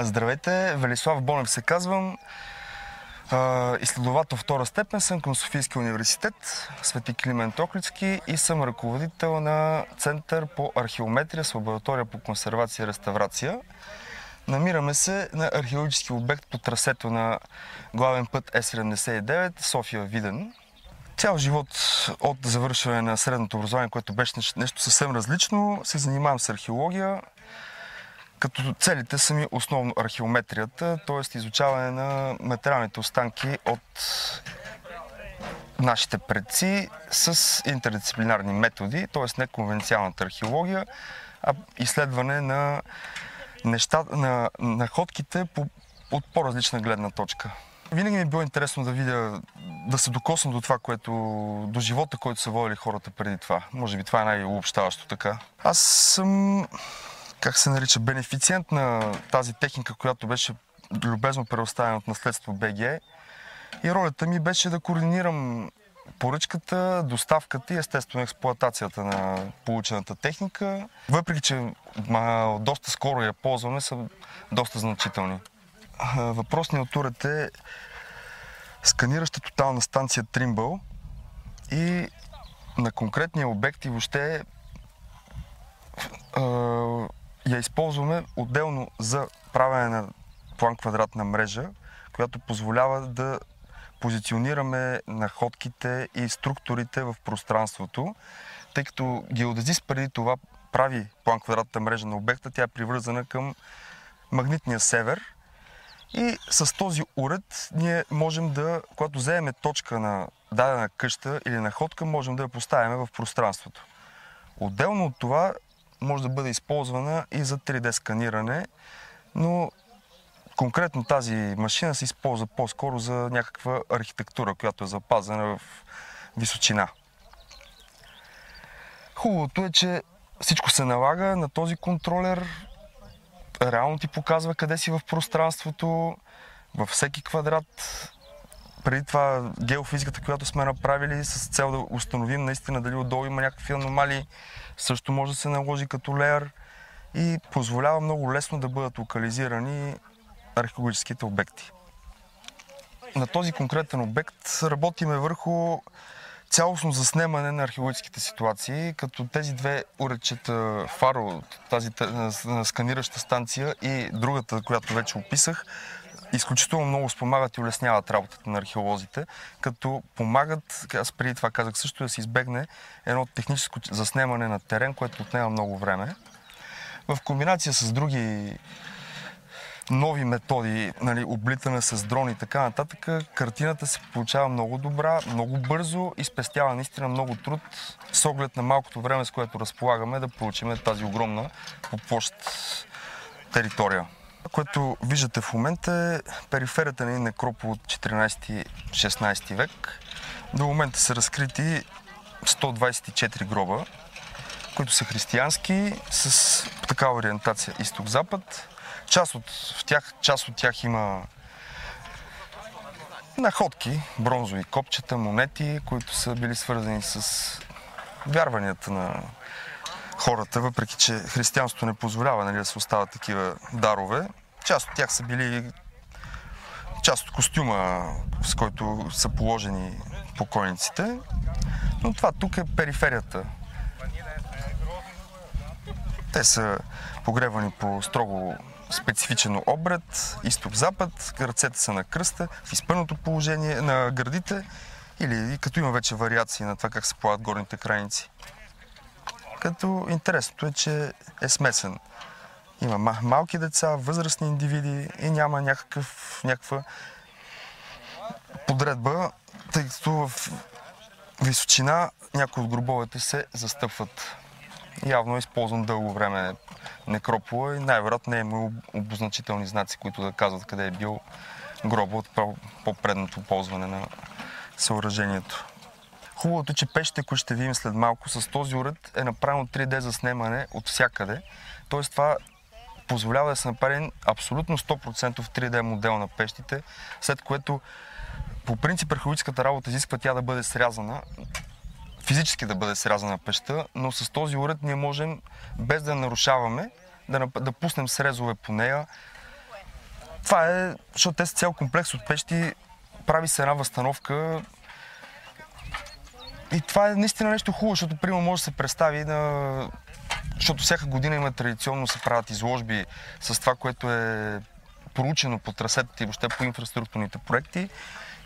Здравейте, Велислав Бонев се казвам. Изследовател втора степен съм към Софийския университет, Свети Климент Охридски и съм ръководител на Център по археометрия с лаборатория по консервация и реставрация. Намираме се на археологически обект по трасето на главен път С-79 София-Виден. Цял живот от завършване на средното образование, което беше нещо съвсем различно, се занимавам с археология, като целите са ми основно археометрията, т.е. изучаване на материалните останки от нашите предци с интердисциплинарни методи, т.е. не конвенциалната археология, а изследване на, неща, на находките по, от по-различна гледна точка. Винаги ми е било интересно да видя, да се докосна до това, което, до живота, който са водили хората преди това. Може би това е най-обобщаващо така. Аз съм как се нарича, бенефициент на тази техника, която беше любезно предоставена от наследство БГ. И ролята ми беше да координирам поръчката, доставката и естествено експлуатацията на получената техника. Въпреки, че ма, доста скоро я ползваме, са доста значителни. Въпросният турет е сканираща тотална станция Тримбъл и на конкретния обект и въобще я използваме отделно за правене на план квадратна мрежа, която позволява да позиционираме находките и структурите в пространството, тъй като геодезист преди това прави план квадратната мрежа на обекта, тя е привързана към магнитния север и с този уред ние можем да, когато вземем точка на дадена къща или находка, можем да я поставяме в пространството. Отделно от това може да бъде използвана и за 3D сканиране, но конкретно тази машина се използва по-скоро за някаква архитектура, която е запазена в височина. Хубавото е, че всичко се налага на този контролер, реално ти показва къде си в пространството, във всеки квадрат. Преди това геофизиката, която сме направили с цел да установим наистина дали отдолу има някакви аномалии, също може да се наложи като леер и позволява много лесно да бъдат локализирани археологическите обекти. На този конкретен обект работиме върху цялостно заснемане на археологическите ситуации, като тези две уречета фаро, тази сканираща станция и другата, която вече описах, изключително много спомагат и улесняват работата на археолозите, като помагат, аз преди това казах също, да се избегне едно техническо заснемане на терен, което отнема много време. В комбинация с други нови методи, нали, облитане с дрон и така нататък, картината се получава много добра, много бързо и спестява наистина много труд с оглед на малкото време, с което разполагаме да получим тази огромна по площ територия. Което виждате в момента е периферията на некропол от 14-16 век. До момента са разкрити 124 гроба, които са християнски, с такава ориентация изток-запад. Част от тях, част от тях има находки, бронзови копчета, монети, които са били свързани с вярванията на хората, въпреки че християнството не позволява нали, да се остават такива дарове. Част от тях са били част от костюма, с който са положени покойниците. Но това тук е периферията. Те са погребани по строго специфичен обред, изток-запад, ръцете са на кръста, в изпънато положение на гърдите или като има вече вариации на това как се полагат горните крайници. Като интересното е, че е смесен. Има малки деца, възрастни индивиди и няма някакъв, някаква подредба, тъй като в височина някои от гробовете се застъпват. Явно е използван дълго време некропола и най-вероятно не е имало обозначителни знаци, които да казват къде е бил гроба от по-предното ползване на съоръжението. Хубавото е, че пещите, които ще видим след малко, с този уред е направено 3D заснемане от всякъде. Тоест това позволява да се направи абсолютно 100% 3D модел на пещите, след което по принцип археологическата работа изисква тя да бъде срязана, физически да бъде срязана пеща, но с този уред ние можем, без да нарушаваме, да, да пуснем срезове по нея, това е, защото те са цял комплекс от пещи, прави се една възстановка и това е наистина нещо хубаво, защото примерно може да се представи на... Защото всяка година има традиционно се правят изложби с това, което е проучено по трасетата и въобще по инфраструктурните проекти.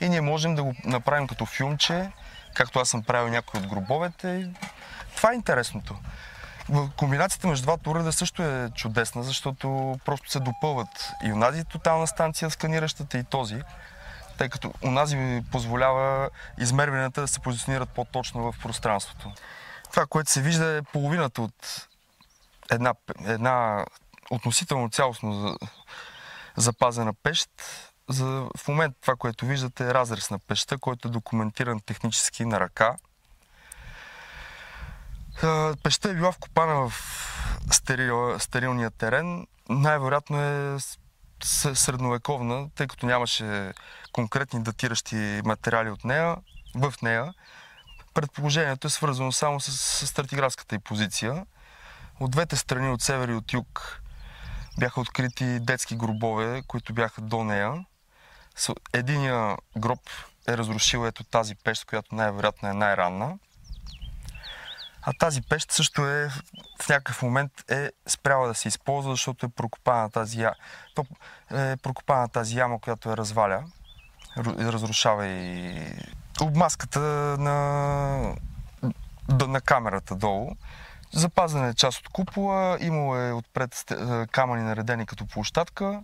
И ние можем да го направим като филмче, както аз съм правил някои от гробовете. Това е интересното. Комбинацията между двата уреда също е чудесна, защото просто се допълват и онази тотална станция, сканиращата и този, тъй като онази ми позволява измерванията да се позиционират по-точно в пространството. Това, което се вижда е половината от една, една относително цялостно запазена пещ. За, в момента това, което виждате е разрез на пеща, който е документиран технически на ръка. Пеща е била вкопана в стерил, стерилния терен. Най-вероятно е средновековна, тъй като нямаше конкретни датиращи материали от нея, в нея. Предположението е свързано само с, с стратиградската и позиция. От двете страни, от север и от юг, бяха открити детски гробове, които бяха до нея. Единия гроб е разрушил ето тази пещ, която най-вероятно е най-ранна. А тази пещ също е в някакъв момент е спряла да се използва, защото е прокопана тази, я... То е прокопана тази яма, която е разваля, разрушава и обмазката на, на камерата долу. Запазена е част от купола, имало е отпред е, камъни наредени като площадка,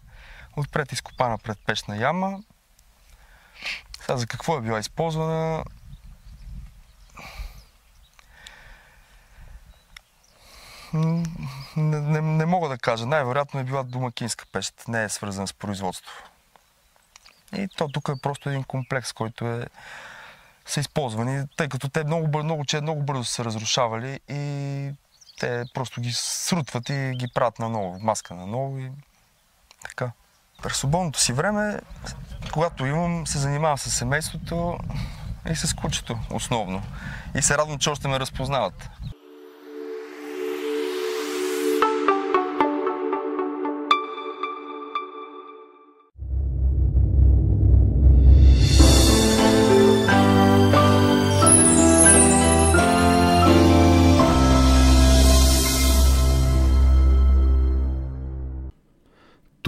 отпред изкопана предпечна яма. Сега за какво е била използвана? Не, не, не мога да кажа. Най-вероятно е била домакинска пещ, не е свързана с производство. И то тук е просто един комплекс, който е са използвани, тъй като те много, много, че много бързо са разрушавали и те просто ги срутват и ги правят наново, маска наново и така. През свободното си време, когато имам, се занимавам с семейството и с кучето основно. И се радвам, че още ме разпознават.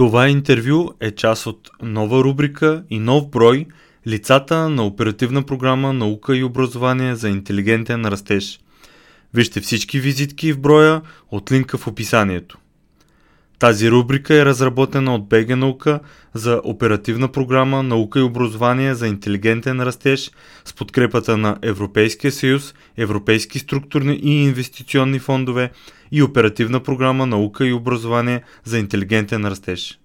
Това интервю е част от нова рубрика и нов брой Лицата на оперативна програма Наука и образование за интелигентен растеж. Вижте всички визитки в броя от линка в описанието. Тази рубрика е разработена от БГ Наука за оперативна програма Наука и образование за интелигентен растеж с подкрепата на Европейския съюз, Европейски структурни и инвестиционни фондове и оперативна програма Наука и образование за интелигентен растеж.